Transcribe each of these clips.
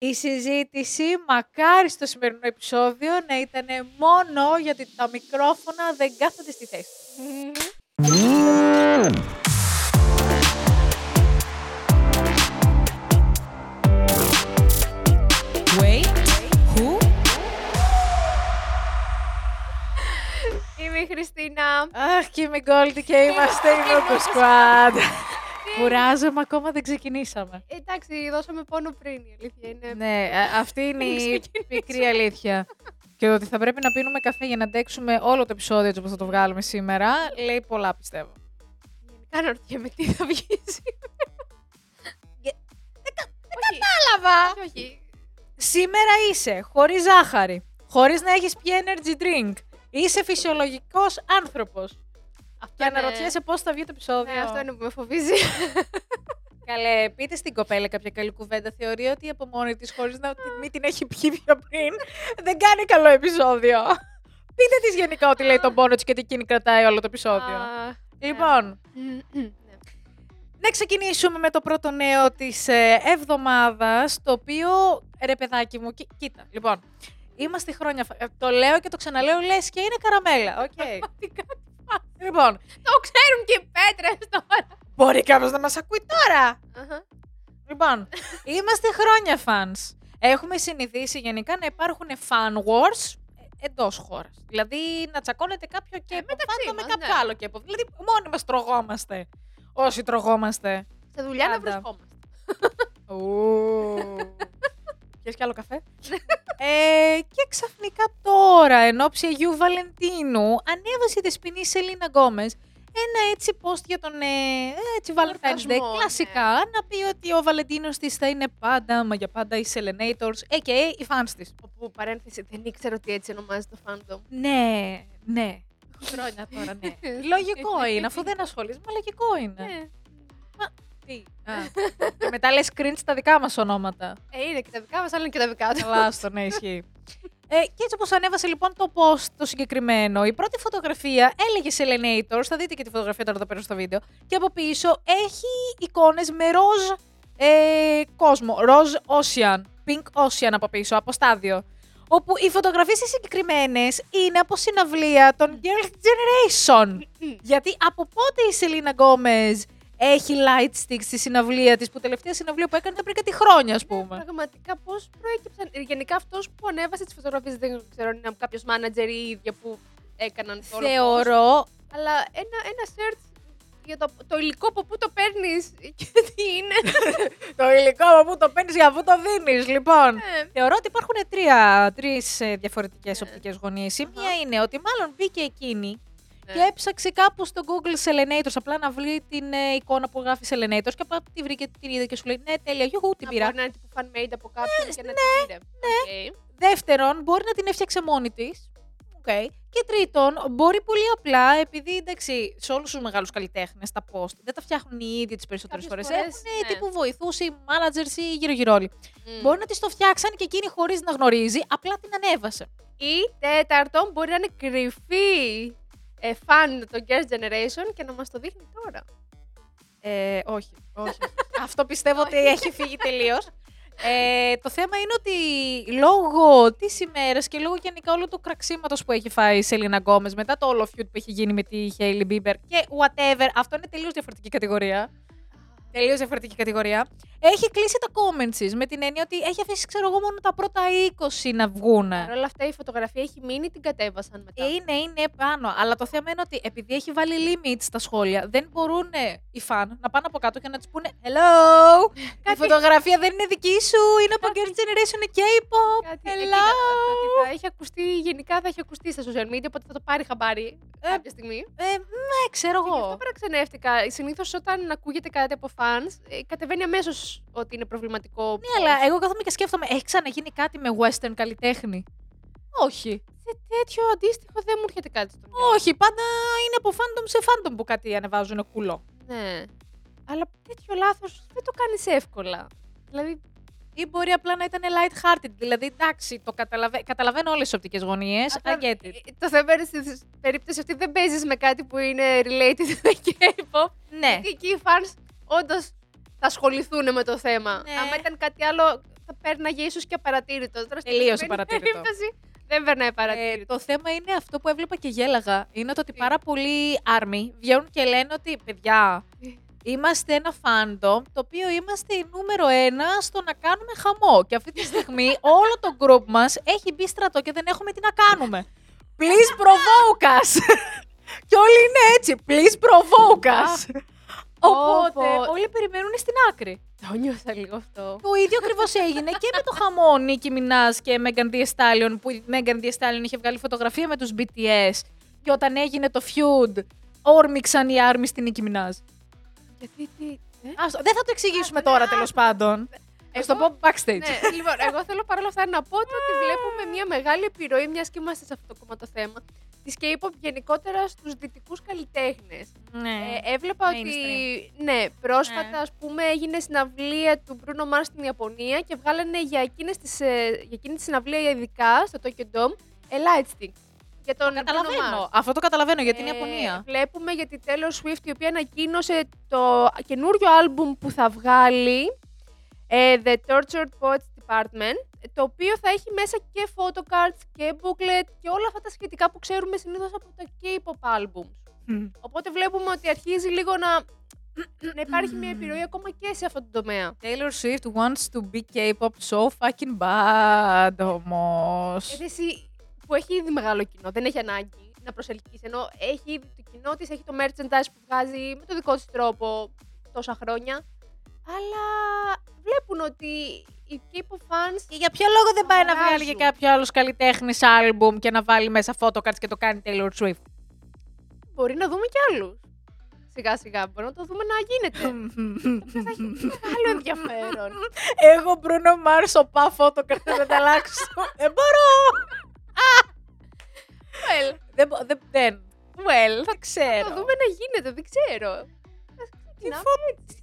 Η συζήτηση, μακάρι στο σημερινό επεισόδιο, να ήταν μόνο γιατί τα μικρόφωνα δεν κάθονται στη θέση. τους. Wait, who? Είμαι η Χριστίνα. Αχ, και είμαι η Γκόλτη και είμαστε η Loco Squad. Κουράζομαι, ακόμα δεν ξεκινήσαμε. Εντάξει, δώσαμε πόνο πριν, η αλήθεια είναι. Ναι, α- αυτή είναι η ξεκινήσουμε. πικρή αλήθεια. Και ότι θα πρέπει να πίνουμε καφέ για να αντέξουμε όλο το επεισόδιο έτσι όπως θα το βγάλουμε σήμερα, λέει πολλά πιστεύω. Γενικά αναρωτιέμαι τι θα βγει σήμερα. Δεν Κατάλαβα! Όχι, όχι. Σήμερα είσαι χωρίς ζάχαρη, χωρίς να έχεις πιει energy drink. Είσαι φυσιολογικός άνθρωπος. Αυτό Και είναι- αναρωτιέσαι πώς θα βγει το επεισόδιο. Ναι, αυτό είναι που με φοβίζει. Καλέ, πείτε στην κοπέλα κάποια καλή κουβέντα. Θεωρεί ότι από μόνη της, χωρίς να τη- μην την έχει πιει πιο πριν, δεν κάνει καλό επεισόδιο. Πείτε της γενικά ότι λέει τον πόνο της και ότι εκείνη κρατάει όλο το επεισόδιο. Α, λοιπόν, ναι. να ξεκινήσουμε με το πρώτο νέο της ε, εβδομάδας, το οποίο ρε παιδάκι μου, κοί- κοίτα, λοιπόν. Είμαστε χρόνια. φα- ε, Το λέω και το ξαναλέω, λες και είναι καραμέλα. Οκ. λοιπόν, Το ξέρουν και οι πέτρες τώρα. μπορεί κάποιος να μας ακούει τώρα. Αχα. Λοιπόν, είμαστε χρόνια fans. Έχουμε συνηθίσει γενικά να υπάρχουν fan wars εντός χώρας. Δηλαδή να τσακώνεται κάποιο και Ε, μεταξύ με μας, κάποιο ναι. άλλο και Δηλαδή μόνοι μας τρωγόμαστε. Όσοι τρωγόμαστε. Σε δουλειά να Πάντα. βρισκόμαστε. Πιες κι άλλο καφέ. ε, και ξαφνικά τώρα, εν όψει Αγίου Βαλεντίνου, ανέβασε η δεσποινίς Σελίνα Γκόμες ένα έτσι post για τον ε, έτσι Valentine's Day, Εορτασμό, κλασικά, να πει ότι ο Βαλεντίνος της θα είναι πάντα, μα για πάντα οι Selenators, a.k.a. οι fans της. Όπου παρένθεση, δεν ήξερα ότι έτσι ονομάζεται το fandom. Ναι, ναι. Χρόνια τώρα, ναι. λογικό είναι, αφού δεν ασχολείσαι, μα λογικό είναι. Ναι. Τι. Α. και μετά λες cringe τα δικά μας ονόματα. Ε, είναι και τα δικά μας, αλλά είναι και τα δικά τους. Καλά, στο ναι, ισχύει. Ε, και έτσι όπως ανέβασε λοιπόν το post το συγκεκριμένο, η πρώτη φωτογραφία έλεγε Selenators, θα δείτε και τη φωτογραφία τώρα εδώ πέρα στο βίντεο, και από πίσω έχει εικόνες με ροζ ε, κόσμο, ροζ ocean, pink ocean από πίσω, από στάδιο. Όπου οι φωτογραφίες οι συγκεκριμένες είναι από συναυλία των Girls' Generation. Γιατί από πότε η Σελίνα Γκόμες έχει light sticks στη συναυλία της, που τελευταία συναυλία που έκανε ήταν πριν κάτι χρόνια, ας πούμε. Πραγματικά πώς προέκυψαν. Ε, Γενικά αυτός που ανέβασε τις φωτογραφίες δεν ξέρω αν είναι κάποιο μάνατζερ ή η ίδια που έκαναν το όλο post. Θεωρώ Αλλά ένα, ένα search για το, το υλικό από πού το παίρνεις και τι είναι. το υλικό από πού το παίρνεις για πού το δίνεις. Λοιπόν, Ε, θεωρώ ότι υπάρχουν τρία, τρεις ε, διαφορετικές οπτικές γωνίες. Η Αχα. μία είναι ότι μάλλον μπήκε εκείνη ναι. και έψαξε κάπου στο Google Selenators απλά να βρει την ε, εικόνα που γράφει Selenators και απλά τη βρήκε την είδε και σου λέει ναι τέλεια, γιουχού την Να πήρα. μπορεί να είναι τύπου fan-made από κάποιον και να την πήρε. Ναι. Δεύτερον, μπορεί να την έφτιαξε μόνη της. Okay. Και τρίτον, μπορεί πολύ απλά, επειδή εντάξει, σε όλους τους μεγάλους καλλιτέχνες τα post δεν τα φτιάχνουν οι ίδιοι τις περισσότερες φορέ. Κάποιες Έχουν φορές, ναι. τύπου βοηθούς ή managers ή γύρω-γύρω όλοι. Μπορεί να τη το φτιάξαν και εκείνη χωρίς να γνωρίζει, απλά την ανέβασε. Ή τέταρτον, μπορεί να είναι κρυφή ε, fan των Girls' Generation και να μας το δείχνει τώρα. Ε, όχι, όχι. Αυτό πιστεύω ότι έχει φύγει τελείως. Ε, το θέμα είναι ότι λόγω της ημέρας και λόγω γενικά όλου του κραξίματος που έχει φάει η Σελίνα Γκόμες μετά το όλο feud που έχει γίνει με τη Hailey Bieber και whatever, αυτό είναι τελείως διαφορετική κατηγορία. Τελείως διαφορετική κατηγορία. Έχει κλείσει τα comments της, με την έννοια ότι έχει αφήσει, ξέρω εγώ, μόνο τα πρώτα 20 να βγουν. Παρ' όλα αυτά η φωτογραφία έχει μείνει, την κατέβασαν μετά. Είναι, είναι πάνω. Αλλά το θέμα είναι ότι επειδή έχει βάλει limits στα σχόλια, δεν μπορούν οι φαν να πάνε από κάτω και να τους πούνε Hello! Η φωτογραφία δεν είναι δική σου, είναι από Girls' Generation, είναι K-pop. Κάτι, ε, Hello! κοίτα, το ότι θα έχει ακουστεί, γενικά θα έχει ακουστεί στα social media, οπότε θα το πάρει χαμπάρι Ε, κάποια στιγμή. Ε, ναι, ξέρω Και γι' αυτό εγώ. παραξενεύτηκα. Συνήθως όταν ακούγεται κάτι από fans, ε, κατεβαίνει αμέσως ότι είναι προβληματικό. Ναι, αλλά εγώ κάθομαι και σκέφτομαι, έχει ξαναγίνει κάτι με western καλλιτέχνη. Όχι. Σε τέτοιο αντίστοιχο δεν μου έρχεται κάτι στο μυαλό. Όχι, πάντα είναι από fandom σε fandom που κάτι ανεβάζουν κουλό. Ναι. Αλλά τέτοιο λάθος δεν το κάνεις εύκολα. Δηλαδή, Ή μπορεί απλά να ήταν light-hearted. Δηλαδή, εντάξει, το καταλαβα... καταλαβαίνω όλες τις οπτικές γωνίες. I απλά, get it. ε, Το θέμα είναι στη περίπτωση αυτή δεν παίζεις με κάτι που είναι related με K-pop. Ναι. Γιατί εκεί οι fans όντως θα ασχοληθούν με το θέμα. Ναι. Αν ήταν κάτι άλλο, θα πέρναγε ίσως και απαρατήρητος. Τώρα στην Τελείως προκειμένη απαρατήρητο. περίπτωση Δεν περνάει Ε, παρατήρητο. το θέμα είναι αυτό που έβλεπα και γέλαγα. Είναι το ότι Τι; πάρα πολλοί άρμοι βγαίνουν και λένε ότι παιδιά, Τι; είμαστε ένα fandom το οποίο είμαστε η νούμερο ένα στο να κάνουμε χαμό. Και αυτή τη στιγμή όλο το group μας έχει μπει στρατό και δεν έχουμε τι να κάνουμε. Please provoke us! και όλοι είναι έτσι. Please provoke us! Οπότε Πω, πω. όλοι περιμένουν στην άκρη. Το νιώθα λίγο αυτό. Το ίδιο ακριβώς έγινε και με το χαμό Νίκη Μινά και Megan Thee Stallion, που η Megan Thee Stallion είχε βγάλει φωτογραφία με τους BTS. Και όταν έγινε το feud, όρμηξαν οι άρμοι στην Νίκη Μινάζ. Γιατί τι. ε; Άστο, δεν θα το εξηγήσουμε τώρα τέλος πάντων. Θα το Εγώ- πω backstage. ναι, λοιπόν, εγώ θέλω παρόλα αυτά να πω το ότι βλέπουμε μια μεγάλη επιρροή, μιας και είμαστε σε αυτό το κόμμα το θέμα, της K-pop γενικότερα στους δυτικούς καλλιτέχνες. Ναι. Ε, έβλεπα ότι, ναι, πρόσφατα, Ναι. ας πούμε, έγινε συναυλία του Bruno Mars στην Ιαπωνία και βγάλανε για, εκείνες τις, ε, για εκείνη τη συναυλία ειδικά στο Tokyo Dome ε, Lightstick. Για τον Bruno Καταλαβαίνω. Mars. Αυτό το καταλαβαίνω γιατί είναι Ε, Ιαπωνία. Βλέπουμε για τη Taylor Swift η οποία ανακοίνωσε το καινούριο άλμπουμ που θα βγάλει ε, The Tortured Poets Department το οποίο θα έχει μέσα και photocards και booklet και όλα αυτά τα σχετικά που ξέρουμε συνήθως από τα K-pop albums. Οπότε βλέπουμε ότι αρχίζει λίγο να, να υπάρχει μια επιρροή ακόμα και σε αυτό το τομέα. Taylor Swift wants to be K-pop so fucking bad όμως. Ε, εσύ που έχει ήδη μεγάλο κοινό, δεν έχει ανάγκη να προσελκύσει. Ενώ έχει ήδη το κοινό της, έχει το merchandise που βγάζει με το δικό της τρόπο τόσα χρόνια. Αλλά βλέπουν ότι οι K-pop fans. Και για ποιο λόγο δεν πάει να βγάλει Αγοράζουν. για κάποιο άλλο καλλιτέχνης άλμπουμ και να βάλει μέσα photocards και το κάνει Taylor Swift; Μπορεί να δούμε κι άλλους. Σιγά σιγά μπορεί να το δούμε να γίνεται. Αυτό θα έχει μεγάλο ενδιαφέρον. Εγώ Bruno Mars, ο πα photocard θα τα αλλάξω. Δεν μπορώ. well, Δεν, μπο- δεν, δεν. well, θα Δεν ξέρω. το δούμε να γίνεται, δεν ξέρω. Ας ξεκινάμε έτσι.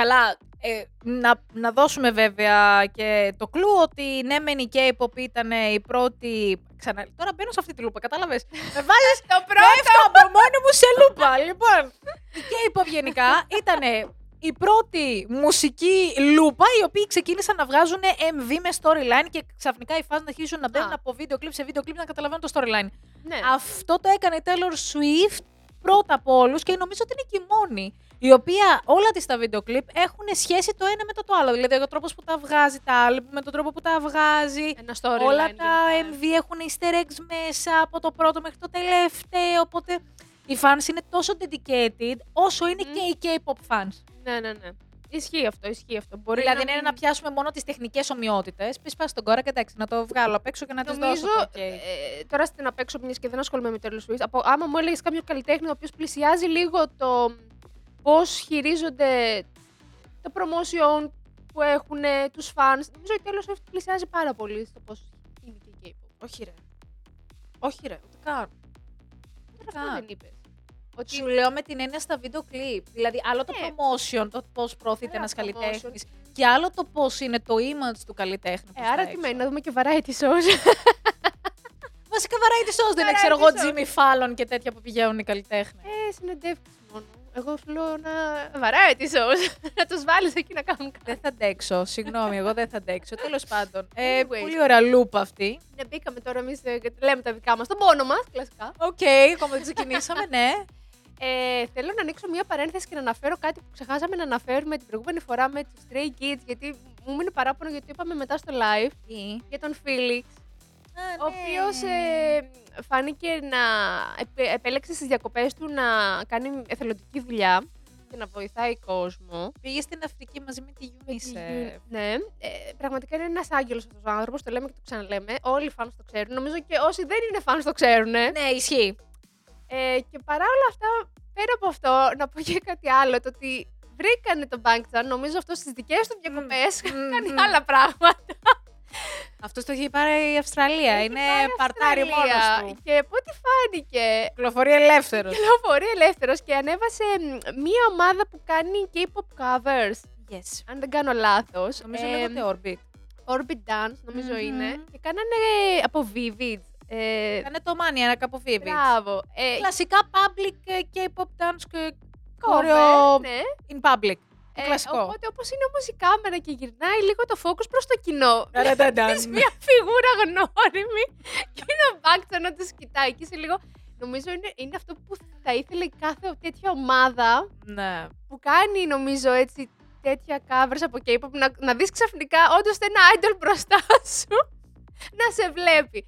Καλά, ε, να, να δώσουμε βέβαια και το κλου ότι ναι μεν η K-pop ήταν η πρώτη... Ξανά, τώρα μπαίνω σε αυτή τη λούπα, κατάλαβες; Με βάζεις Το Πέφτω από μόνη μου σε λούπα. λοιπόν, η K-pop γενικά ήταν η πρώτη μουσική λούπα οι οποίοι ξεκίνησαν να βγάζουν MV με storyline και ξαφνικά οι fans να αρχίσουν να μπαίνουν Α. από βίντεο κλιπ σε βίντεο κλιπ να καταλαβαίνουν το storyline. Ναι. Αυτό το έκανε η Taylor Swift πρώτα από όλους και νομίζω ότι είναι και η μόνη. Η οποία όλα της τα βίντεο κλιπ έχουν σχέση το ένα με το, το άλλο. Δηλαδή, ο τρόπος που τα βγάζει τα album, με τον τρόπο που τα βγάζει. Ένα storyline. Όλα τα γενικά. MV έχουν easter eggs μέσα από το πρώτο μέχρι το τελευταίο. Οπότε οι fans είναι τόσο dedicated όσο είναι Μμμ. και οι K-pop fans. Ναι, ναι, ναι. Ισχύει αυτό, ισχύει αυτό. Μπορεί δηλαδή, να είναι μην- να πιάσουμε μόνο τις τεχνικές ομοιότητες. Πεις πας τον κόρα και εντάξει, να το βγάλω απ' έξω και να τη Νομίζω, δώσω. το ok. ε, τώρα στην απ' έξω, μιας και δεν ασχολούμαι με Taylor Swift, από, άμα μου έλεγες κάποιο καλλιτέχνη ο οποίος πλησιάζει λίγο το πώς χειρίζονται το promotion που έχουν τους fans. Νομίζω η Taylor Swift πλησιάζει πάρα πολύ στο πώ είναι και η K-pop. Όχι, ρε. Όχι, ρε. Ούτε καν. Ούτε Αυτό καν. δεν είπες. Ότι Σου λέω με την έννοια στα βίντεο κλιπ. Δηλαδή, άλλο το Ναι. promotion, το πώς προωθείται Καλά, ένας promotion. καλλιτέχνης, και άλλο το πώς είναι το image του καλλιτέχνη. ε, προς τα άρα έξω. τι μένει, να δούμε και variety shows. Βασικά variety shows δεν είναι, Variety ξέρω εγώ, shows. Jimmy Fallon και τέτοια που πηγαίνουν οι καλλιτέχνες. ε, συνεντεύξεις μόνο. Εγώ σου λέω να. variety shows. να τους βάλεις εκεί να κάνουν κάτι. Δεν θα αντέξω. Συγγνώμη, εγώ δεν θα αντέξω. Τέλος πάντων. Ε, Anyways. πολύ ωραία λούπα αυτή. Ναι, μπήκαμε τώρα εμείς και λέμε τα δικά μας, τον πόνο μας, κλασικά. Οκ, ακόμα δεν ξεκινήσαμε, ναι. Ε, θέλω να ανοίξω μια παρένθεση και να αναφέρω κάτι που ξεχάσαμε να αναφέρουμε την προηγούμενη φορά με τους Stray Kids, γιατί μου μείνει παράπονο γιατί είπαμε μετά στο live Τι; για τον Felix, ναι. Ο οποίος ε, φάνηκε να επε- επέλεξε στις διακοπές του να κάνει εθελοντική δουλειά και να βοηθάει κόσμο. Πήγε στην Αφρική μαζί με τη UNICEF. Ναι, ε, πραγματικά είναι ένας άγγελος αυτός ο άνθρωπος. Το λέμε και το ξαναλέμε. Όλοι οι fans το ξέρουν. Νομίζω και όσοι δεν είναι fans το ξέρουν. Ναι, ισχύει. Ε, και παρά όλα αυτά, πέρα από αυτό, να πω και κάτι άλλο. Το ότι βρήκανε τον Bangtan, νομίζω αυτός στις δικές του διακοπές Μμμ, κάνει μμμ. άλλα πράγματα. Αυτός το έχει πάρει η Αυστραλία. Έχει είναι πάει παρτάρι Αυστραλία. μόνος του. Και από ό,τι φάνηκε, Κυκλοφορεί ελεύθερος. κυκλοφορεί ελεύθερος και ανέβασε μ, μία ομάδα που κάνει K-pop covers. Yes. Αν δεν κάνω λάθος. Νομίζω λέγεται Orbit. Orbit Dance, νομίζω Μμμ. είναι. Και κάνανε από Vivid. Ε, Κάνε το Mania, ένα κάπου Vivid. μπράβο. Ε, Κλασικά public ε, K-pop dance και cover, choreo ναι. in public. Το κλασικό. Οπότε όπως είναι όμως η κάμερα και γυρνάει λίγο το focus προς το κοινό. Ρανταντάν. Βλέπεις μια φιγούρα γνώριμη και ένα μπάκτο να του κοιτάει. Και είσαι λίγο. Νομίζω είναι, είναι αυτό που θα ήθελε κάθε τέτοια ομάδα Ναι. που κάνει νομίζω έτσι τέτοια covers από K-pop να, να δεις ξαφνικά όντως ένα idol μπροστά σου να σε βλέπει.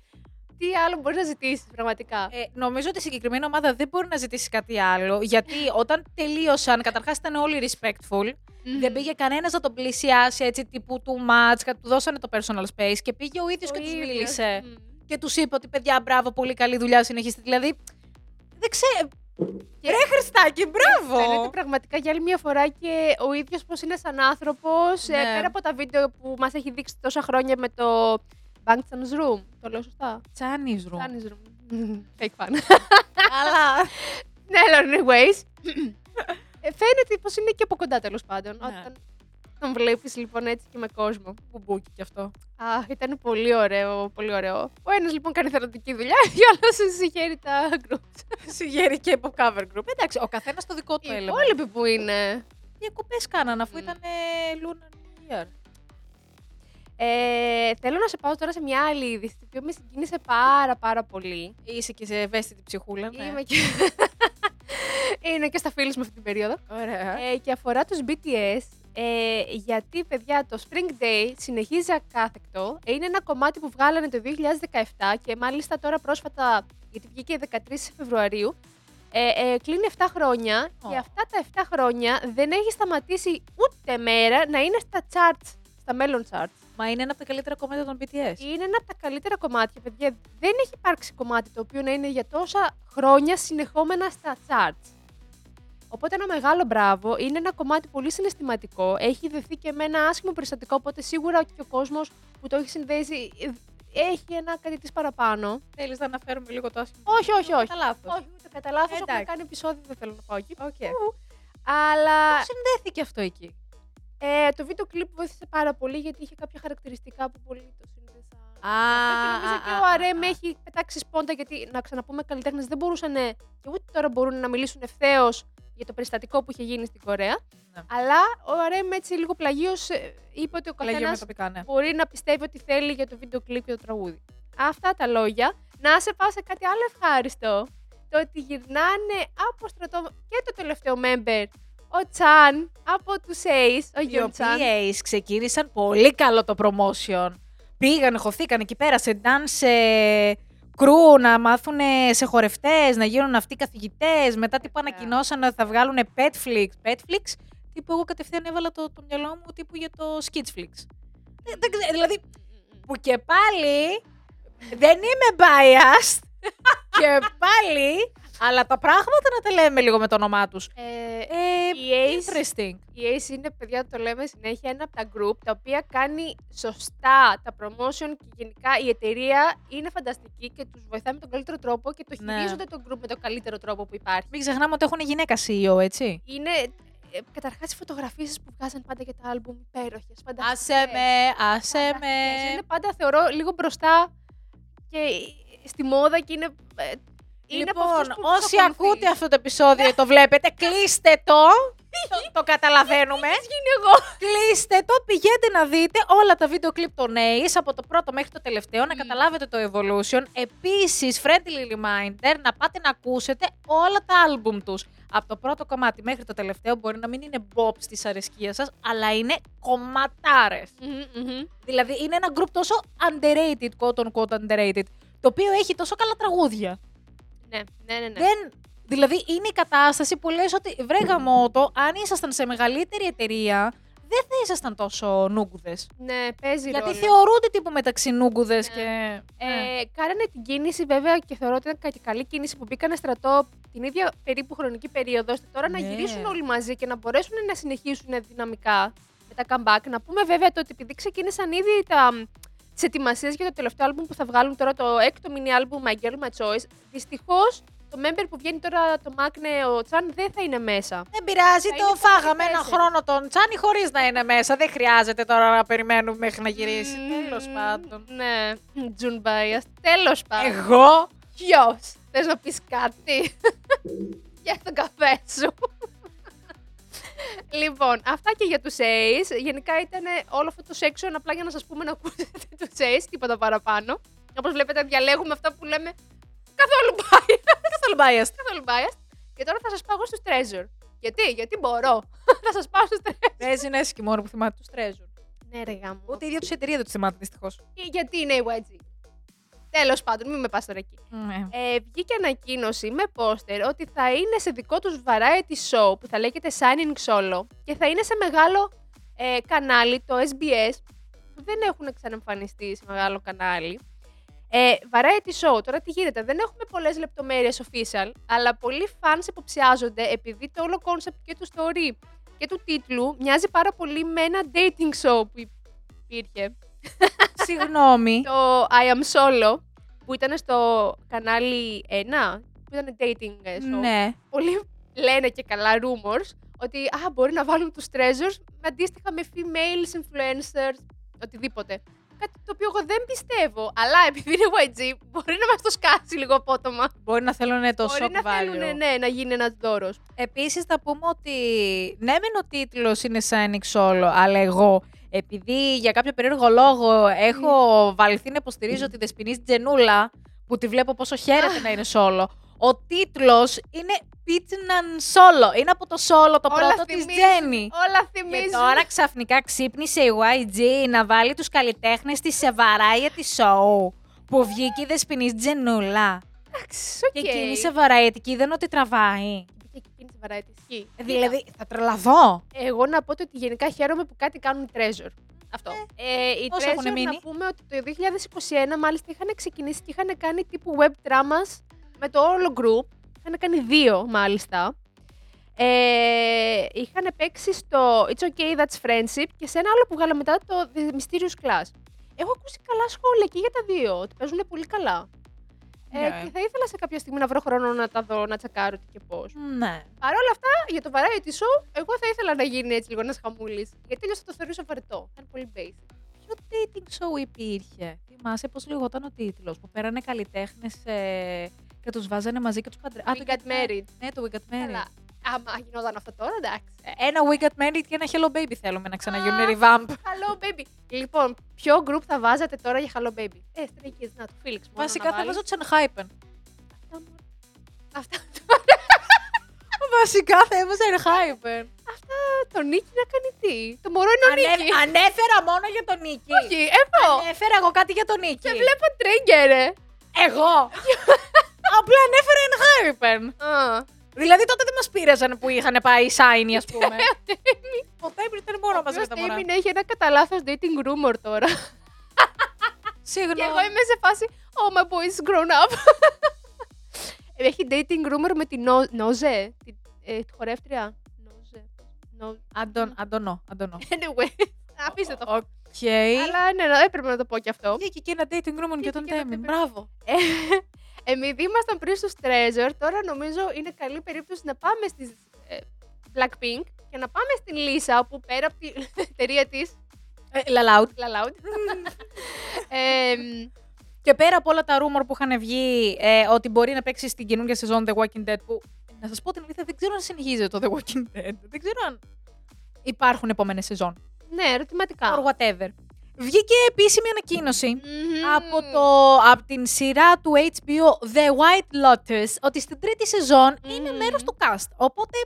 Τι άλλο μπορείς να ζητήσεις πραγματικά; Ε, νομίζω ότι η συγκεκριμένη ομάδα δεν μπορεί να ζητήσει κάτι άλλο. Γιατί όταν τελείωσαν, καταρχάς ήταν όλοι respectful. Δεν πήγε κανένας να τον πλησιάσει έτσι τύπου του match, του δώσανε το personal space και πήγε ο ίδιος Ο και τους ίδιος. μίλησε. Μμ. Και τους είπε ότι παιδιά, μπράβο, πολύ καλή δουλειά, συνεχίστε. Δηλαδή. Δεν ξέρω. Και- Ρε Χριστάκη, μπράβο! Φαίνεται πραγματικά για άλλη μια φορά και ο ίδιος πώς είναι σαν άνθρωπος. ε, Ναι. πέρα από τα βίντεο που μας έχει δείξει τόσα χρόνια με το Bangtan's Room. Το λέω σωστά; Chinese room. Chinese Room. Fake fan. Αλλά. ναι, αλλά anyways. ε, φαίνεται πως είναι και από κοντά τέλος πάντων. Ναι. Όταν τον βλέπεις λοιπόν έτσι και με κόσμο. Μπουμπούκι κι αυτό. Αχ, ήταν πολύ ωραίο, πολύ ωραίο. Ο ένας λοιπόν κάνει θερατική δουλειά και ο άλλος συγχαίρει τα groups. Συγγέρει και από cover group. Εντάξει, ο καθένας το δικό του Οι έλεγε. υπόλοιποι που είναι. Διακοπές κάναν αφού Μμ. ήταν Lunar New Year. Ε, θέλω να σε πάω τώρα σε μια άλλη είδηση, η οποία με συγκίνησε πάρα πάρα πολύ. Είσαι και σε ευαίσθητη ψυχούλα. Ναι. Είμαι και... Είναι και στα φίλους με αυτή την περίοδο. Ωραία. Ε, και αφορά τους BTS, ες, γιατί παιδιά το Spring Day συνεχίζει ακάθεκτο. Είναι ένα κομμάτι που βγάλανε το 2017 και μάλιστα τώρα πρόσφατα, γιατί βγήκε 13 Φεβρουαρίου, ε, ε, κλείνει 7 χρόνια Ω. και αυτά τα 7 χρόνια δεν έχει σταματήσει ούτε μέρα να είναι στα charts, στα Melon charts. Μα είναι ένα από τα καλύτερα κομμάτια των BTS. Είναι ένα από τα καλύτερα κομμάτια, παιδιά. Δεν έχει υπάρξει κομμάτι το οποίο να είναι για τόσα χρόνια συνεχόμενα στα charts. Οπότε ένα μεγάλο μπράβο. Είναι ένα κομμάτι πολύ συναισθηματικό. Έχει δεθεί και με ένα άσχημο περιστατικό, οπότε σίγουρα και ο κόσμος που το έχει συνδέσει ε, έχει ένα κάτι τις παραπάνω. Θέλεις να αναφέρουμε λίγο το άσχημο. Όχι, όχι, όχι. Κατά λάθος. Όχι, ούτε κατά λάθος. Έχουμε Εντάξει. κάνει επεισόδιο, δεν θέλω να πάω εκεί. Οκ. Ου. Αλλά Πώς συνδέθηκε αυτό εκεί; Ε, το βίντεο κλιπ βοήθησε πάρα πολύ γιατί είχε κάποια χαρακτηριστικά που πολύ το σύνδεσαν. Α, Και νομίζω α, και α, ο α, Αρέμ α. έχει πετάξει σπόντα γιατί να ξαναπούμε καλλιτέχνες δεν μπορούσαν και ούτε τώρα μπορούν να μιλήσουν ευθέως για το περιστατικό που είχε γίνει στην Κορέα. Ναι. Αλλά ο Αρέμ έτσι λίγο πλαγίως είπε ότι ο Πλαγίω καθένας με τοπικά, ναι. μπορεί να πιστεύει ότι θέλει για το βίντεο κλιπ και το τραγούδι. Αυτά τα λόγια. Να σε πάω σε κάτι άλλο ευχάριστο. Το ότι γυρνάνε από στρατό και το τελευταίο member, ο Τσάν, από τους Ace, ο Οι Γιον Τσάν. οποίες ξεκίνησαν πολύ καλό το promotion. Πήγαν, χωθήκαν εκεί πέρα σε dance ε, crew, να μάθουν σε χορευτές, να γίνουν αυτοί καθηγητές. Μετά τύπου Ωραία. ανακοινώσαν ότι θα βγάλουν petflix. Petflix, τύπου εγώ κατευθείαν έβαλα το, το μυαλό μου τύπου για το skitsflix. Δεν, δεν ξέρω, δηλαδή που και πάλι δεν είμαι biased και πάλι, αλλά τα πράγματα να τα λέμε λίγο με το όνομά τους. Ε, Ε, η Ace interesting. Η Ace είναι, παιδιά, το λέμε συνέχεια, ένα από τα group τα οποία κάνει σωστά τα promotion και γενικά η εταιρεία είναι φανταστική και τους βοηθάει με τον καλύτερο τρόπο και το Ναι. χειρίζονται το group με τον καλύτερο τρόπο που υπάρχει. Μην ξεχνάμε ότι έχουν γυναίκα CEO, έτσι. Είναι ε, καταρχάς οι φωτογραφίες που βγάζαν πάντα για τα άλμπουμ υπέροχες, φανταστικές. Άσε με, άσε φανταστικές. με. Είναι πάντα, θεωρώ, λίγο μπροστά και στη μόδα και είναι... ε, είναι από Λοιπόν, αυτούς που όσοι τους ακολουθείς. ακούτε αυτό το επεισόδιο και το βλέπετε, κλείστε το. το, το καταλαβαίνουμε. γίνει εγώ; κλείστε το, πηγαίνετε να δείτε όλα τα βίντεο κλιπ των Ace από το πρώτο μέχρι το τελευταίο, να Μμ. καταλάβετε το Evolution. Επίσης, friendly reminder, να πάτε να ακούσετε όλα τα άλμπουμ τους. Από το πρώτο κομμάτι μέχρι το τελευταίο μπορεί να μην είναι bops της αρεσκίας σας, αλλά είναι κομματάρες. Μμμ, μμμ. Δηλαδή είναι ένα group τόσο underrated, quote unquote underrated, το οποίο έχει τόσο καλά τραγούδια. Ναι, ναι, ναι. ναι. Δεν, δηλαδή είναι η κατάσταση που λες ότι βρε γαμώτο, αν ήσασταν σε μεγαλύτερη εταιρεία, δεν θα ήσασταν τόσο νούγκουδες. Ναι, παίζει Γιατί ρόλο. θεωρούνται τύπου μεταξύ νούγκουδες Ναι. και... ναι. Ε, κάνανε την κίνηση βέβαια και θεωρώ ότι ήταν και καλή κίνηση που μπήκανε στρατό την ίδια περίπου χρονική περίοδο, ώστε τώρα να Ναι. γυρίσουν όλοι μαζί και να μπορέσουν να συνεχίσουν δυναμικά με τα comeback. Να πούμε βέβαια το ότι επειδή ξεκίνησαν ήδη τα, τις ετοιμασίες για το τελευταίο άλμπουμ που θα βγάλουν τώρα, το έκτο mini άλμπουμ My Girl My Choice, δυστυχώς το member που βγαίνει τώρα το Μάκνε, ο Τσάν, δεν θα είναι μέσα. Δεν πειράζει, θα το είναι φάγαμε πολύ ένα τέσσερις. χρόνο τον Τσάνι χωρίς να είναι μέσα. Δεν χρειάζεται τώρα να περιμένουμε μέχρι να γυρίσει. Μμμ, Τέλος πάντων. Ναι, June Bias. Τέλος πάντων. Εγώ; Ποιος! Θες να πεις κάτι; Για τον καφέ σου. Λοιπόν, αυτά και για τους Ace. Γενικά ήταν όλο αυτό το section απλά για να σας πούμε να ακούσετε τους Ace, τίποτα παραπάνω. Όπως βλέπετε, διαλέγουμε αυτά που λέμε καθόλου biased. Καθόλου biased. καθόλου biased. Και τώρα θα σας πάω εγώ στους Treasure. Γιατί, γιατί μπορώ. θα σας πάω στους Treasure. Παίζει Νέσκι μόνο που θυμάται τους Treasure. Ναι, ρε γάμο. Ούτε η ίδια τους εταιρεία δεν τους θυμάται δυστυχώς. Και Γιατί είναι η YG. Τέλος πάντων, μην με πας τώρα εκεί. Ναι. Ε, βγήκε ανακοίνωση με πόστερ ότι θα είναι σε δικό τους variety show που θα λέγεται Signing Solo και θα είναι σε μεγάλο ε, κανάλι, το SBS, που δεν έχουν ξαναεμφανιστεί σε μεγάλο κανάλι. Ε, variety show, τώρα τι γίνεται, δεν έχουμε πολλές λεπτομέρειες official, αλλά πολλοί fans υποψιάζονται επειδή το όλο concept και του story και του τίτλου μοιάζει πάρα πολύ με ένα dating show που υπήρχε Συγγνώμη. το I Am Solo που ήταν στο κανάλι 1 που ήταν dating ε, show. ναι. Πολλοί λένε και καλά rumors ότι α, μπορεί να βάλουν τους treasures με αντίστοιχα με females influencers, οτιδήποτε. Κάτι το οποίο εγώ δεν πιστεύω, αλλά επειδή είναι YG μπορεί να μας το σκάσει λίγο απότομα. Μπορεί να θέλουν το μπορεί shock να value. θέλουν ναι, να γίνει ένας δώρος. Επίσης θα πούμε ότι ναι μεν ο τίτλος είναι Signing Solo, αλλά εγώ επειδή για κάποιο περίεργο λόγο έχω βαλθεί να υποστηρίζω τη Δεσποινής Τζενούλα, που τη βλέπω πόσο χαίρεται να είναι solo, ο τίτλος είναι bichinaneun solo. Είναι από το solo το πρώτο της θυμίζουν, Jennie. Όλα Και θυμίζουν. τώρα ξαφνικά ξύπνησε η YG να βάλει τους καλλιτέχνες της σε variety show που βγήκε η δεσποινίς Τζενούλα. Εντάξει, Και οκ. εκείνη σε variety και είδαν ότι τραβάει. Και εκείνη τη variety ισχύει. Δηλαδή, θα τρελαθώ. Εγώ να πω ότι γενικά χαίρομαι που κάτι κάνουν οι Treasure. Αυτό. Ε, οι πόσο έχουνε Treasure μείνει; να πούμε ότι το 2021 μάλιστα είχαν ξεκινήσει και είχαν κάνει τύπου web dramas με το όλο group. Είχαν κάνει δύο μάλιστα. Ε, είχαν παίξει στο It's Okay That's Friendship και σε ένα άλλο που βγάλα μετά το The Mysterious Class. Έχω ακούσει καλά σχόλια και για τα δύο, ότι παίζουν πολύ καλά. Ε, Ναι. και θα ήθελα σε κάποια στιγμή να βρω χρόνο να τα δω, να τσακάρω τι και πώς. Ναι. Παρ' όλα αυτά, για το variety show, εγώ θα ήθελα να γίνει έτσι λίγο ένας χαμούλης. Γιατί αλλιώ θα το θεωρούσα βαρετό. Ήταν πολύ basic. Ποιο dating show υπήρχε; Θυμάσαι πώ λεγόταν ο τίτλος. Που πέρανε καλλιτέχνες ε, και τους βάζανε μαζί και τους παντρεύανε. We got married. Ναι, το We Got Married. Αλλά άμα γινόταν αυτό τώρα, εντάξει. Ε, Ένα We Got Married και ένα Hello Baby θέλουμε να ξαναγίνουν revamp. Hello baby. Λοιπόν, ποιο group θα βάζατε τώρα για Hello baby; Ε, Stray Kids, να το Felix μόνο Βασικά να θα βάλεις. βάζω του Enhypen. Αυτά μόνο. Αυτά, Βασικά θα έβαζα Enhypen. αυτά το Νίκη να κάνει τι; Το μωρό είναι ο Νίκης. Ανέφερα μόνο για τον Νίκη. Όχι, εγώ. Ανέφερα εγώ κάτι για τον Νίκη. Σε βλέπω trigger, ε. Εγώ. Απλά ανέφερα Enhypen. Α, Δηλαδή τότε δεν μας πήραζαν που είχαν πάει οι Shiny, ας πούμε. Ο Τέμπρι ήταν μόνο ο μαζί με οποίος τα μωρά. Τέιμιν έχει ένα κατά λάθος dating rumor τώρα. Συγγνώμη. Και εγώ είμαι σε φάση, oh my boy is grown up. Έχει dating rumor με την No- Noze, τη, ε, τη χορεύτρια. Νόζε. Νο- Αντων, αντωνώ, αντωνώ. Anyway, αφήστε το. Οκ. Αλλά ναι, ναι, έπρεπε να το πω κι αυτό. Βγήκε και ένα dating rumor για Βγήκε τον και ένα Τέμιν. dating- Μπράβο. Ε, Επειδή ήμασταν πριν στους Treasure, τώρα νομίζω είναι καλή περίπτωση να πάμε στις ε, Blackpink και να πάμε στην Λίσα, όπου πέρα από την εταιρεία της, Ε, Lloud. Lloud, ε, Και πέρα από όλα τα rumor που είχαν βγει ε, ότι μπορεί να παίξει στην καινούργια σεζόν The Walking Dead που να σας πω την αλήθεια δεν ξέρω αν συνεχίζεται το The Walking Dead. Δεν ξέρω αν υπάρχουν επόμενες σεζόν. ναι, ερωτηματικά. Or whatever. Βγήκε επίσημη ανακοίνωση Μμμ. από, το, από την σειρά του HBO The White Lotus ότι στην τρίτη σεζόν είναι Μμμ. μέρος του cast. Οπότε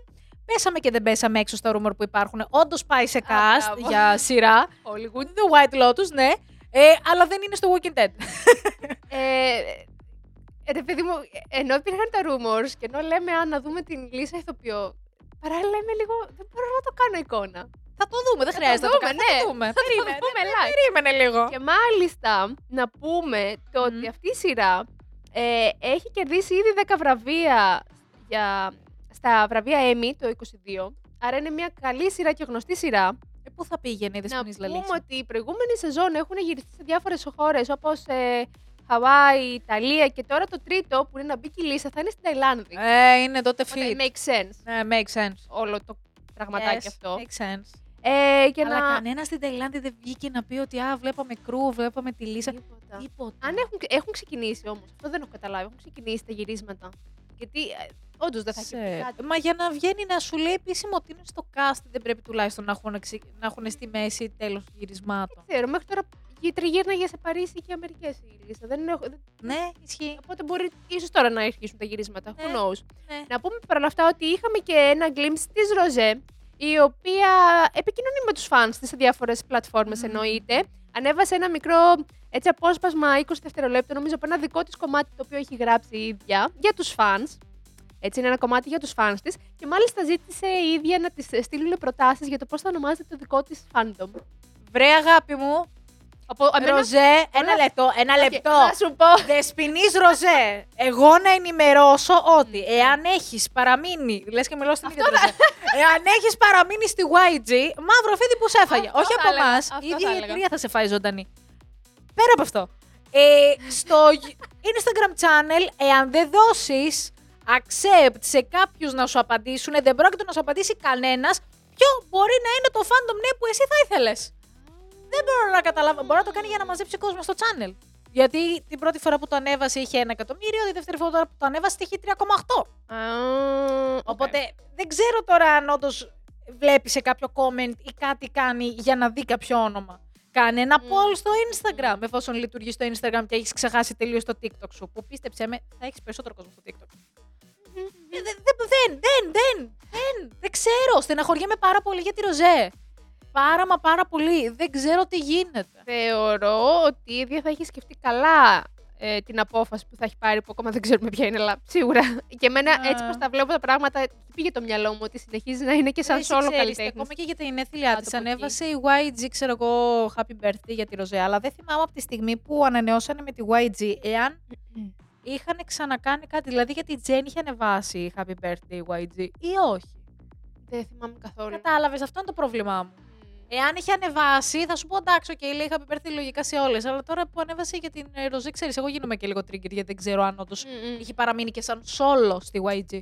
πέσαμε και δεν πέσαμε έξω στα rumor που υπάρχουν. Όντως πάει σε cast μπράβο. για σειρά. Hollywood. The White Lotus, ναι. Ε, αλλά δεν είναι στο Walking Dead. Ε, ε, ρε παιδί μου, ενώ υπήρχαν τα rumors και ενώ λέμε α, να δούμε την Λίσα ηθοποιό, παράλληλα είμαι λίγο, δεν μπορώ να το κάνω εικόνα. Θα το δούμε, δεν Θα χρειάζεται το να το δούμε, κάνουμε. ναι. Θα το δούμε. Θα το Περίμενε, δούμε ναι, live. Περίμενε λίγο. Και μάλιστα να πούμε το ότι Μμμ. αυτή η σειρά ε, έχει κερδίσει ήδη 10 βραβεία για, στα βραβεία Emmy το 22. Άρα είναι μια καλή σειρά και γνωστή σειρά. Ε, πού θα πήγαινε η Να Δεσποινής πούμε Λαλίσα; ότι η προηγούμενη σεζόν έχουν γυριστεί σε διάφορες χώρες όπως ε, Χαβάη, Ιταλία και τώρα το τρίτο που είναι να μπει και η Λίσα θα είναι στην Ταϊλάνδη. Ε, είναι τότε Οπότε fit. makes sense Ναι, makes sense. όλο το πραγματάκι Yes, αυτό. Makes sense. Ε, και Αλλά να... κανένας στην Ταϊλάνδη δεν βγήκε να πει ότι α, βλέπαμε κρού, βλέπαμε τη Λίσα. Τίποτα. Τίποτα. Αν έχουν, έχουν ξεκινήσει όμως, αυτό δεν έχω καταλάβει, έχουν ξεκινήσει τα γυρίσματα. Γιατί όντως δεν θα έχει Ξέρω. κάτι. Μα για να βγαίνει να σου λέει επίσημο ότι είναι στο cast, δεν πρέπει τουλάχιστον να έχουν, εξε- να έχουν στη μέση τέλος γυρισμάτων. Δεν ξέρω, μέχρι τώρα γη- τριγύρναγε σε Παρίσι και Αμερικές η λίστα. Δεν έχω, δεν- Ναι, ισχύει. Οπότε μπορεί ίσως τώρα να αρχίσουν τα γυρίσματα. Ναι. Who knows. Ναι. Να πούμε παρόλα αυτά ότι είχαμε και ένα glimpse της Ροζέ, η οποία επικοινωνεί με τους fans της σε διάφορες πλατφόρμες Μμμ. εννοείται. Ανέβασε ένα μικρό έτσι, απόσπασμα 20 δευτερολέπτων, νομίζω από ένα δικό της κομμάτι το οποίο έχει γράψει η ίδια για τους fans. Έτσι είναι ένα κομμάτι για τους fans της και μάλιστα ζήτησε η ίδια να της στείλουν προτάσεις για το πώς θα ονομάζεται το δικό της fandom. Βρε αγάπη μου, Από, εμένα- Ροζέ, ένα Όλα- λεπτό, ένα Οκ, λεπτό. Να σου πω. Δεσποινίς Ροζέ, εγώ να ενημερώσω ότι εάν έχεις παραμείνει, λες και μιλώ στην ίδια την Ροζέ, εάν έχεις παραμείνει στη YG, μαύρο φίδι που σε έφαγε. Αυτό Όχι θα από έλεγα, εμάς, αυτό η ίδια θα η έλεγα. εταιρεία θα σε φάει ζωντανή. Πέρα από αυτό. Ε, στο Instagram channel, εάν δεν δώσεις accept σε κάποιους να σου απαντήσουν, δεν πρόκειται να σου απαντήσει κανένας, ποιο μπορεί να είναι το fandom ναι που εσύ θα ήθελες. Δεν μπορώ να καταλάβω. Μπορεί να το κάνει για να μαζέψει κόσμο στο channel. Γιατί την πρώτη φορά που το ανέβασε είχε ένα εκατομμύριο, τη δεύτερη φορά που το ανέβασε είχε 3,8. Α, οκ. Οπότε δεν ξέρω τώρα αν όντως βλέπει σε κάποιο comment ή κάτι κάνει για να δει κάποιο όνομα. Κάνε ένα Μμμ. poll στο Instagram, εφόσον λειτουργεί στο Instagram και έχεις ξεχάσει τελείως το TikTok σου. Που πίστεψε με, θα έχεις περισσότερο κόσμο στο TikTok. Ε, Δεν, δεν, δεν, δεν, δεν, δεν, δεν ξέρω. Στεναχωριέμαι πάρα πολύ για τη Ροζέ. Πάρα μα πάρα πολύ. Δεν ξέρω τι γίνεται. Θεωρώ ότι η ίδια θα έχει σκεφτεί καλά ε, την απόφαση που θα έχει πάρει, που ακόμα δεν ξέρουμε ποια είναι, αλλά σίγουρα. Και εμένα, Α. έτσι πώ τα βλέπω τα πράγματα, πήγε το μυαλό μου ότι συνεχίζει να είναι και σαν Εσύ solo ξέρεις, καλλιτέχνης. Ακόμα και για τα γενέθλιά Κάτω της. από εκεί. Ανέβασε η YG, ξέρω εγώ, Happy Birthday για τη Ροζέ. Αλλά δεν θυμάμαι από τη στιγμή που ανανεώσανε με τη YG, εάν είχαν ξανακάνει κάτι. Δηλαδή για τη Τζέν είχε ανεβάσει Happy Birthday η YG ή όχι. Δεν θυμάμαι καθόλου. Κατάλαβες, αυτό είναι το πρόβλημά μου. Εάν είχε ανεβάσει, θα σου πω εντάξει, okay, λέει Happy Birthday λογικά σε όλες. Αλλά τώρα που ανέβασε για την ε, Ροζέ, ξέρεις, εγώ γίνομαι και λίγο trigger γιατί δεν ξέρω αν όντως Μμμ. είχε παραμείνει και σαν solo στη YG.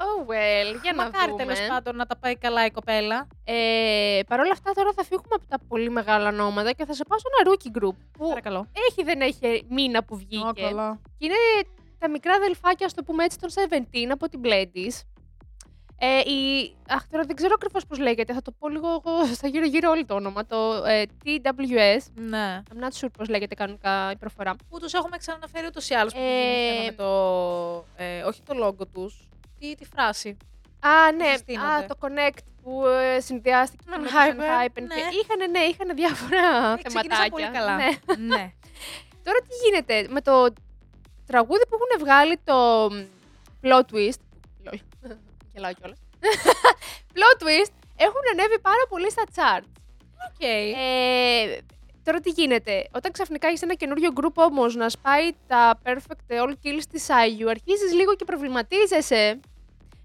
Oh well, για να Μακάρι δούμε. τέλος πάντων να τα πάει καλά η κοπέλα. Ε, Παρ' όλα αυτά, τώρα θα φύγουμε από τα πολύ μεγάλα ονόματα και θα σε πάω σε ένα rookie group που Παρακαλώ. έχει δεν έχει μήνα που βγήκε. καλά. Και είναι τα μικρά αδελφάκια, ας το πούμε έτσι, των 17 από την Bladys. Ε, η... Αχ, τώρα δεν ξέρω ακριβώς πώς λέγεται. Θα το πω λίγο εγώ στα γύρω-γύρω όλο το όνομα. Το ε, TWS. Ναι. I'm not sure πώς λέγεται κανονικά η προφορά. Που του έχουμε ξαναναφέρει ούτως ή άλλως. Ε, με το. Ε, όχι το λόγο τους. Τι, τη φράση. Α, ναι, συστήνονται. α, το Connect που ε, συνδυάστηκε Με με το Hyper, Hyper. ναι. Και είχαν, ναι, είχαν διάφορα Ε, ξεκίνησαν θεματάκια. πολύ καλά. Ναι. ναι. Τώρα τι γίνεται με το τραγούδι που έχουν βγάλει το μ, Plot Twist. Λολ. Γελάω κιόλας. Plot Twist έχουν ανέβει πάρα πολύ στα chart. OK. Ε, τώρα τι γίνεται; Όταν ξαφνικά έχεις ένα καινούριο group όμως να σπάει τα perfect all kills της IU, αρχίζεις λίγο και προβληματίζεσαι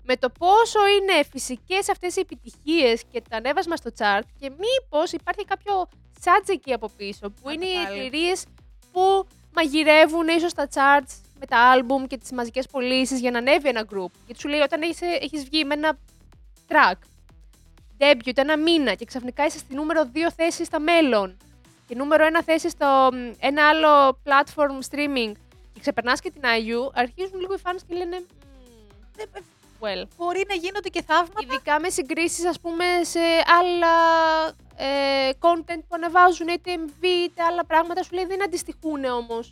με το πόσο είναι φυσικές αυτές οι επιτυχίες και το ανέβασμα στο chart και μήπως υπάρχει κάποιο σάτζ εκεί από πίσω που Να είναι το οι πάλι. εταιρείες που μαγειρεύουν ίσως τα charts με τα album και τις μαζικές πωλήσεις για να ανέβει ένα group. Γιατί σου λέει όταν έχεις, έχεις βγει με ένα track, debut ένα μήνα και ξαφνικά είσαι στη νούμερο 2 θέση στα μέλλον και νούμερο 1 θέση στο μ, ένα άλλο platform streaming και ξεπερνάς και την IU, αρχίζουν λίγο οι fans και λένε «Μμμ, Δεν- well. Μπορεί να γίνονται και θαύματα. Ειδικά με συγκρίσεις ας πούμε σε άλλα ε, content που ανεβάζουν είτε MV είτε άλλα πράγματα σου λέει δεν αντιστοιχούν όμως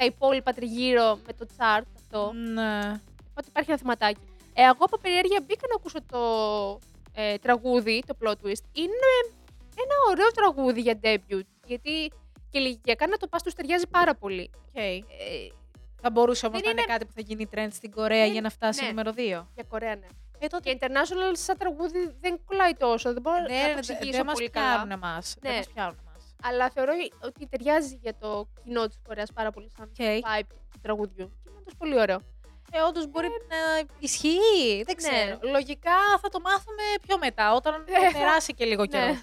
τα υπόλοιπα τριγύρω με το chart αυτό. Ναι. Οπότε υπάρχει ένα θεματάκι. Ε, εγώ από περιέργεια μπήκα να ακούσω το ε, τραγούδι, το plot twist. Είναι ένα ωραίο τραγούδι για debut. Γιατί και ηλικιακά να το πας τους ταιριάζει πάρα πολύ. Οκ. Ε, Θα μπορούσε όμως Δεν να είναι είναι- κάτι που θα γίνει trend στην Κορέα Δεν- για να φτάσει ναι. νούμερο 2. για Κορέα, ναι. Ε, τότε Και international σαν τραγούδι δεν κολλάει τόσο. Δεν μπορώ να το δεν, εξηγήσω δεν μας πολύ καλά. πιάνουν εμάς. Δεν Ναι. μας πιάνουν εμάς. Αλλά θεωρώ ότι ταιριάζει για το κοινό της Κορέας πάρα πολύ σαν OK. vibe του τραγουδιού. Και είναι όντως πολύ ωραίο. Ε, όντως μπορεί να ισχύει. Δεν Ναι. ξέρω. Λογικά θα το μάθουμε πιο μετά, όταν Ε, θα περάσει και λίγο καιρό. Ναι.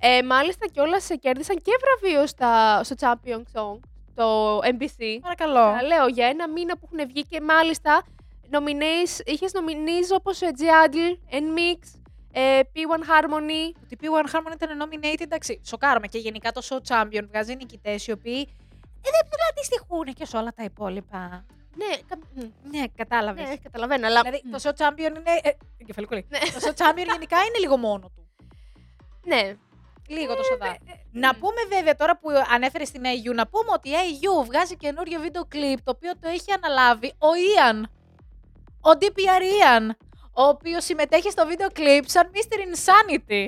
Ε, μάλιστα κιόλας σε κέρδισαν και βραβείο στα, στο Champion Song, το MBC. Παρακαλώ. Τα λέω για ένα μήνα που έχουν βγει και μάλιστα nominees, είχες nominees όπως ε, G Adl, Nmix, ε, P1 Harmony. Ότι P1 Harmony ήταν nominated, εντάξει, σοκάρομαι και γενικά το show champion βγάζει νικητές οι οποίοι ε, δεν δεν αντιστοιχούν και σε όλα τα υπόλοιπα. Ναι, κα... μ, Ναι, κατάλαβες. ναι, καταλαβαίνω, αλλά. Δηλαδή το show champion είναι. Ε, εγκεφαλικό Ναι. Το show champion γενικά είναι λίγο μόνο του. ναι. Λίγο το σοδά. Να πούμε βέβαια τώρα που ανέφερες στην AU, να πούμε ότι η AU βγάζει καινούριο βίντεο κλιπ το οποίο το έχει αναλάβει ο Ian. Ο DPR Ian. Ο οποίος συμμετέχει στο βίντεο κλιπ σαν Mr. Insanity.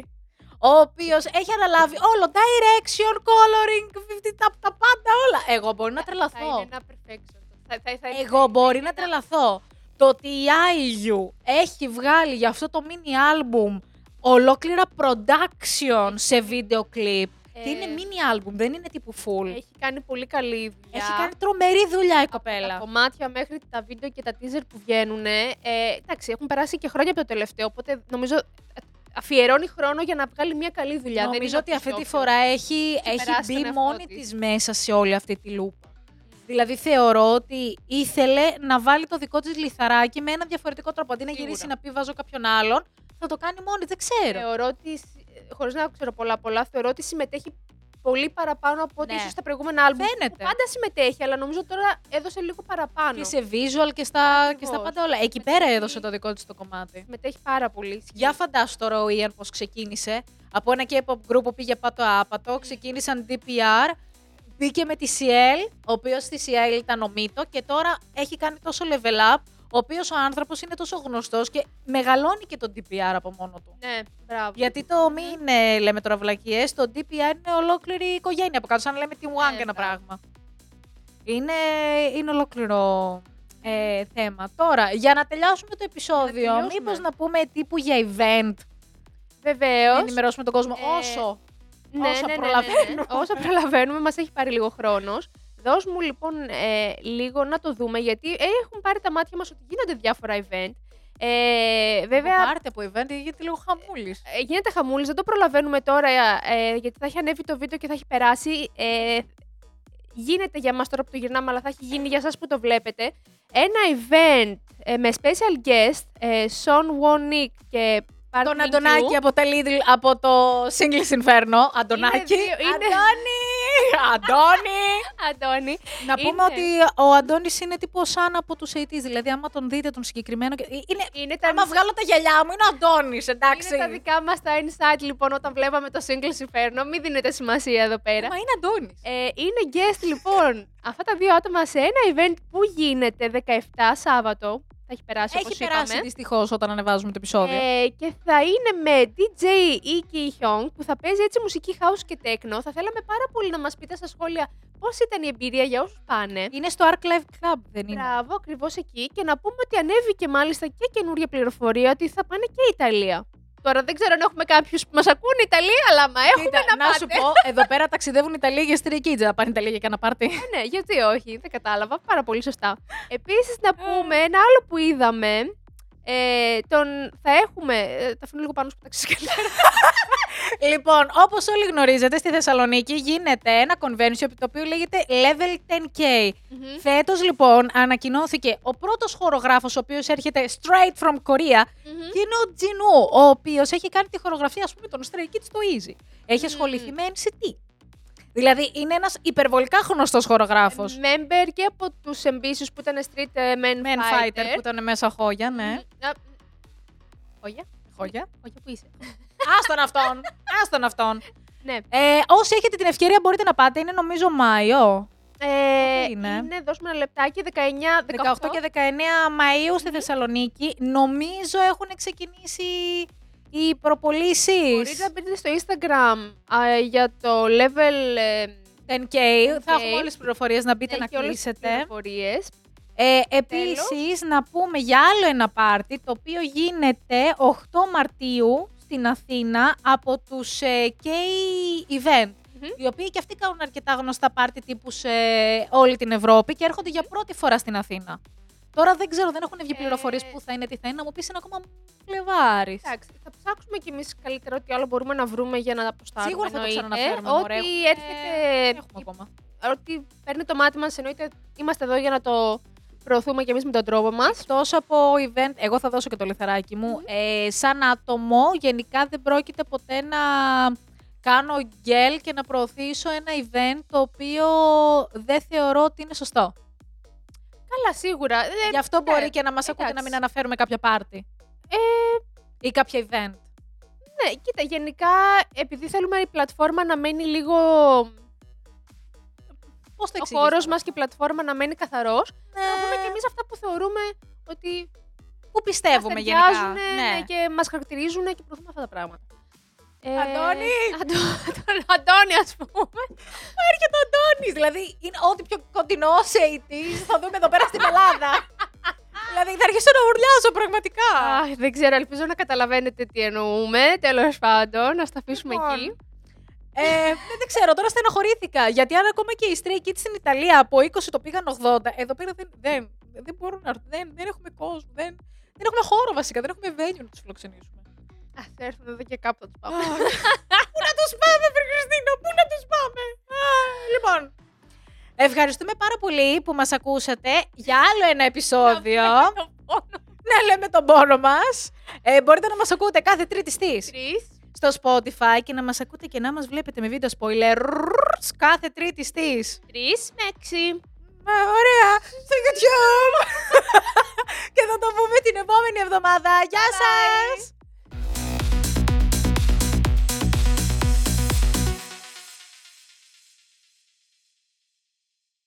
Ο οποίος έχει αναλάβει όλο direction, coloring, τα, τα πάντα όλα. Εγώ μπορεί να Θα τρελαθώ. είναι ένα perfection. Θα, θα, θα, Εγώ μπορεί να τρελαθώ. Το ότι η IU έχει βγάλει για αυτό το mini album ολόκληρα production σε βίντεο κλιπ. Τι είναι Ε, mini album, δεν είναι τύπου full. Έχει κάνει πολύ καλή δουλειά. Έχει κάνει τρομερή δουλειά η Από τα κοπέλα. κομμάτια μέχρι τα βίντεο και τα teaser που βγαίνουν. Ε, εντάξει, έχουν περάσει και χρόνια από το τελευταίο, οπότε νομίζω ε, αφιερώνει χρόνο για να βγάλει μια καλή δουλειά. Δεν Νομίζω είναι ότι αυτή τη αυτόφιλο. φορά έχει, περάσει έχει τον μπει εαυτό μόνη της. της μέσα σε όλη αυτή τη λούπα. Δηλαδή θεωρώ ότι ήθελε να βάλει το δικό της λιθαράκι με ένα διαφορετικό τρόπο. Αντί να Σίγουρα. γυρίσει να πει βάζω κάποιον άλλον, θα το κάνει μόνη, δεν ξέρω. Θεωρώ ότι, χωρίς να ξέρω πολλά πολλά, θεωρώ ότι συμμετέχει πολύ παραπάνω από ό,τι Ναι. ίσως στα προηγούμενα άλμπουμ. Φαίνεται. που Πάντα συμμετέχει, αλλά νομίζω τώρα έδωσε λίγο παραπάνω. Και σε visual και στα, και στα Ακριβώς. πάντα όλα. Εκεί Με πέρα συμμετέχει. έδωσε το δικό της το κομμάτι. Συμμετέχει πάρα πολύ. Για φαντάσου τώρα ο Ian πώς ξεκίνησε. Από ένα K-pop group που πήγε πάτο άπατο, ξεκίνησαν DPR, μπήκε με τη CL, ο οποίος στη CL ήταν ο Μίτο και τώρα έχει κάνει τόσο level up, ο οποίος ο άνθρωπος είναι τόσο γνωστός και μεγαλώνει και το DPR από μόνο του. Ναι, μπράβο. Γιατί το μη είναι, λέμε τώρα βλακίες, το DPR είναι ολόκληρη οικογένεια από κάτω, σαν να λέμε Team One Ναι, ένα μπράβο. πράγμα. Είναι, είναι ολόκληρο ε, θέμα. Τώρα, για να τελειώσουμε το επεισόδιο, τελειώσουμε. μήπως να πούμε τύπου για event, Βεβαίως. να ενημερώσουμε τον κόσμο Ε, όσο Ναι, όσα ναι, ναι, ναι, προλαβαίνουμε. ναι. Όσα προλαβαίνουμε, μας έχει πάρει λίγο χρόνος. Δώσ' μου λοιπόν ε, λίγο να το δούμε, γιατί έχουν πάρει τα μάτια μας ότι γίνονται διάφορα event. Ε, βέβαια, Πάρτε από event γιατί λίγο χαμούλης. ε, γίνεται χαμούλης, δεν το προλαβαίνουμε τώρα, ε, γιατί θα έχει ανέβει το βίντεο και θα έχει περάσει. Ε, γίνεται για μας τώρα που το γυρνάμε, αλλά θα έχει γίνει για σας που το βλέπετε. Ένα event ε, με special guest, ε, Sean Wonick και Park Τον Min-gyu. Αντωνάκη από, τα Lidl, από το Singles Inferno. Αντωνάκη. δύο- είναι- Αντώνη! Αντώνη! Αντώνη. Να πούμε Είναι- ότι ο Αντώνης είναι τύπος σαν από τους 80's, δηλαδή άμα τον δείτε τον συγκεκριμένο... και- Είναι, Είναι τα, άμα βγάλω τα γυαλιά μου είναι ο Αντώνης, εντάξει. είναι τα δικά μας τα insight λοιπόν όταν βλέπαμε το Singles Inferno. Μην δίνετε σημασία εδώ πέρα. Μα είναι Αντώνης. Ε, είναι guest λοιπόν αυτά τα δύο άτομα σε ένα event που γίνεται 17 Σάββατο. Θα έχει περάσει όπως Έχει περάσει είπαμε. δυστυχώς όταν ανεβάζουμε το επεισόδιο. Ε, και θα είναι με DJ Iki Hyung που θα παίζει έτσι μουσική house και techno. Θα θέλαμε πάρα πολύ να μας πείτε στα σχόλια πώς ήταν η εμπειρία για όσους πάνε. Είναι στο Arc Live Club, δεν είναι; Μπράβο, ακριβώς εκεί. Και να πούμε ότι ανέβηκε μάλιστα και καινούργια πληροφορία ότι θα πάνε και Ιταλία. Τώρα δεν ξέρω αν έχουμε κάποιους που μας ακούνε Ιταλία, αλλά μα έχουμε Κοίτα, να, να πάτε. σου πω, εδώ πέρα ταξιδεύουν οι Ιταλοί για στρία kids. Να πάνε Ιταλία για κανένα πάρτι. Ε, ναι, γιατί όχι, δεν κατάλαβα. Πάρα πολύ σωστά. Επίσης, να πούμε ένα άλλο που είδαμε. Ε, τον θα έχουμε. Ε, τα αφήνω λίγο πάνω στο ταξί. Λοιπόν, όπως όλοι γνωρίζετε, στη Θεσσαλονίκη γίνεται ένα convention το οποίο λέγεται Level 10K. Μμμ. Φέτος, λοιπόν, ανακοινώθηκε ο πρώτος χορογράφος, ο οποίος έρχεται straight from Korea, Μμμ. και είναι ο Τζινού, ο οποίος έχει κάνει τη χορογραφία, ας πούμε, των Stray Kids στο Easy. Έχει Μμμ. ασχοληθεί με NCT. Δηλαδή, είναι ένας υπερβολικά γνωστό χορογράφος. Member και από τους Ambitious που ήταν Street ε, Men, Men Fighter που ήταν μέσα χόγια, ναι. Μμμ. Α, Χόγια; Χόγια. Χόγια που είσαι; Άστον αυτόν. Άστον αυτόν. Ναι. Ε, όσοι έχετε την ευκαιρία μπορείτε να πάτε. Είναι νομίζω Μάιο. Ε, είναι; είναι, δώσουμε ένα λεπτάκι, 19, 18 και 19 Μαΐου στη Θεσσαλονίκη. Νομίζω έχουν ξεκινήσει οι προπολήσεις. Μπορείτε να μπείτε στο Instagram α, για το level ε, 10K. Θα έχουμε όλες τις πληροφορίες να μπείτε να έχει όλες τις κλείσετε. πληροφορίες. Ε, επίσης, να πούμε για άλλο ένα πάρτι, το οποίο γίνεται 8 Μαρτίου στην Αθήνα από τους ε, K Event. Μμμ. Οι οποίοι και αυτοί κάνουν αρκετά γνωστά πάρτι τύπους σε όλη την Ευρώπη και έρχονται για πρώτη φορά στην Αθήνα. Τώρα δεν ξέρω, δεν έχουν βγει Ε, πληροφορίες πού θα είναι, τι θα είναι, να μου πεις είναι ακόμα Φλεβάρη. Εντάξει, θα ψάξουμε κι εμείς καλύτερα ό,τι άλλο μπορούμε να βρούμε για να αποστάρουμε. Σίγουρα θα το εννοείται. ξαναναφέρουμε, Ό,τι μωρέ. Έχουμε- έρχεται, Έχουμε ακόμα. ό,τι παίρνει το μάτι μας, εννοείται είμαστε εδώ για να το προωθούμε κι εμείς με τον τρόπο μας. Εκτός από event, εγώ θα δώσω και το λιθαράκι μου. Ε, σαν άτομο, γενικά δεν πρόκειται ποτέ να κάνω γκέλ και να προωθήσω ένα event το οποίο δεν θεωρώ ότι είναι σωστό. Καλά, σίγουρα. Ε, Γι' αυτό ναι, μπορεί και να μας ακούτε να εντάξει. μην αναφέρουμε κάποια πάρτι Ε, ή κάποια event. ναι, κοίτα, γενικά επειδή θέλουμε η πλατφόρμα να μένει λίγο. Πώς το Ο εξηγείς χώρος αυτό; μας και η πλατφόρμα να μένει καθαρός. Ναι. Να πούμε και εμείς αυτά που θεωρούμε ότι Πού πιστεύουμε μας γενικά. ταιριάζουν Ναι. ναι, και μας χαρακτηρίζουν και προωθούμε αυτά τα πράγματα. Ε, Αντώνη! Αντώ- τον Αντώνη, ας πούμε. Έρχεται ο Αντώνης. Δηλαδή είναι ό,τι πιο κοντινό σε 80s θα δούμε εδώ πέρα στην Ελλάδα. δηλαδή θα αρχίσω να ουρλιάζω πραγματικά. Αχ, δεν ξέρω, ελπίζω να καταλαβαίνετε τι εννοούμε. Τέλος πάντων, να τα αφήσουμε Λοιπόν, εκεί. Ε, δεν, δεν ξέρω, τώρα στενοχωρήθηκα. Γιατί αν ακόμα και οι Stray Kids στην Ιταλία από 20 το πήγαν 80, εδώ πέρα δεν, δεν, δεν μπορούν να έρθουν. Δεν, δεν έχουμε κόσμο. Δεν, δεν έχουμε χώρο βασικά. Δεν έχουμε venue να τους φιλοξενήσουμε. Α, θα έρθουν εδώ και κάπου θα τους πάμε. πού να τους πάμε, Βρε Χριστίνα, πού να τους πάμε. Α, λοιπόν. Ευχαριστούμε πάρα πολύ που μας ακούσατε για άλλο ένα επεισόδιο. να λέμε τον πόνο μας. Ε, μπορείτε να μας ακούτε κάθε τρίτη στις Τρεις. στο Spotify και να μας ακούτε και να μας βλέπετε με βίντεο spoiler κάθε τρίτη στις. Τρει με έξι. Μα, ωραία, στο YouTube. και θα το πούμε την επόμενη εβδομάδα. Γεια Bye. σας!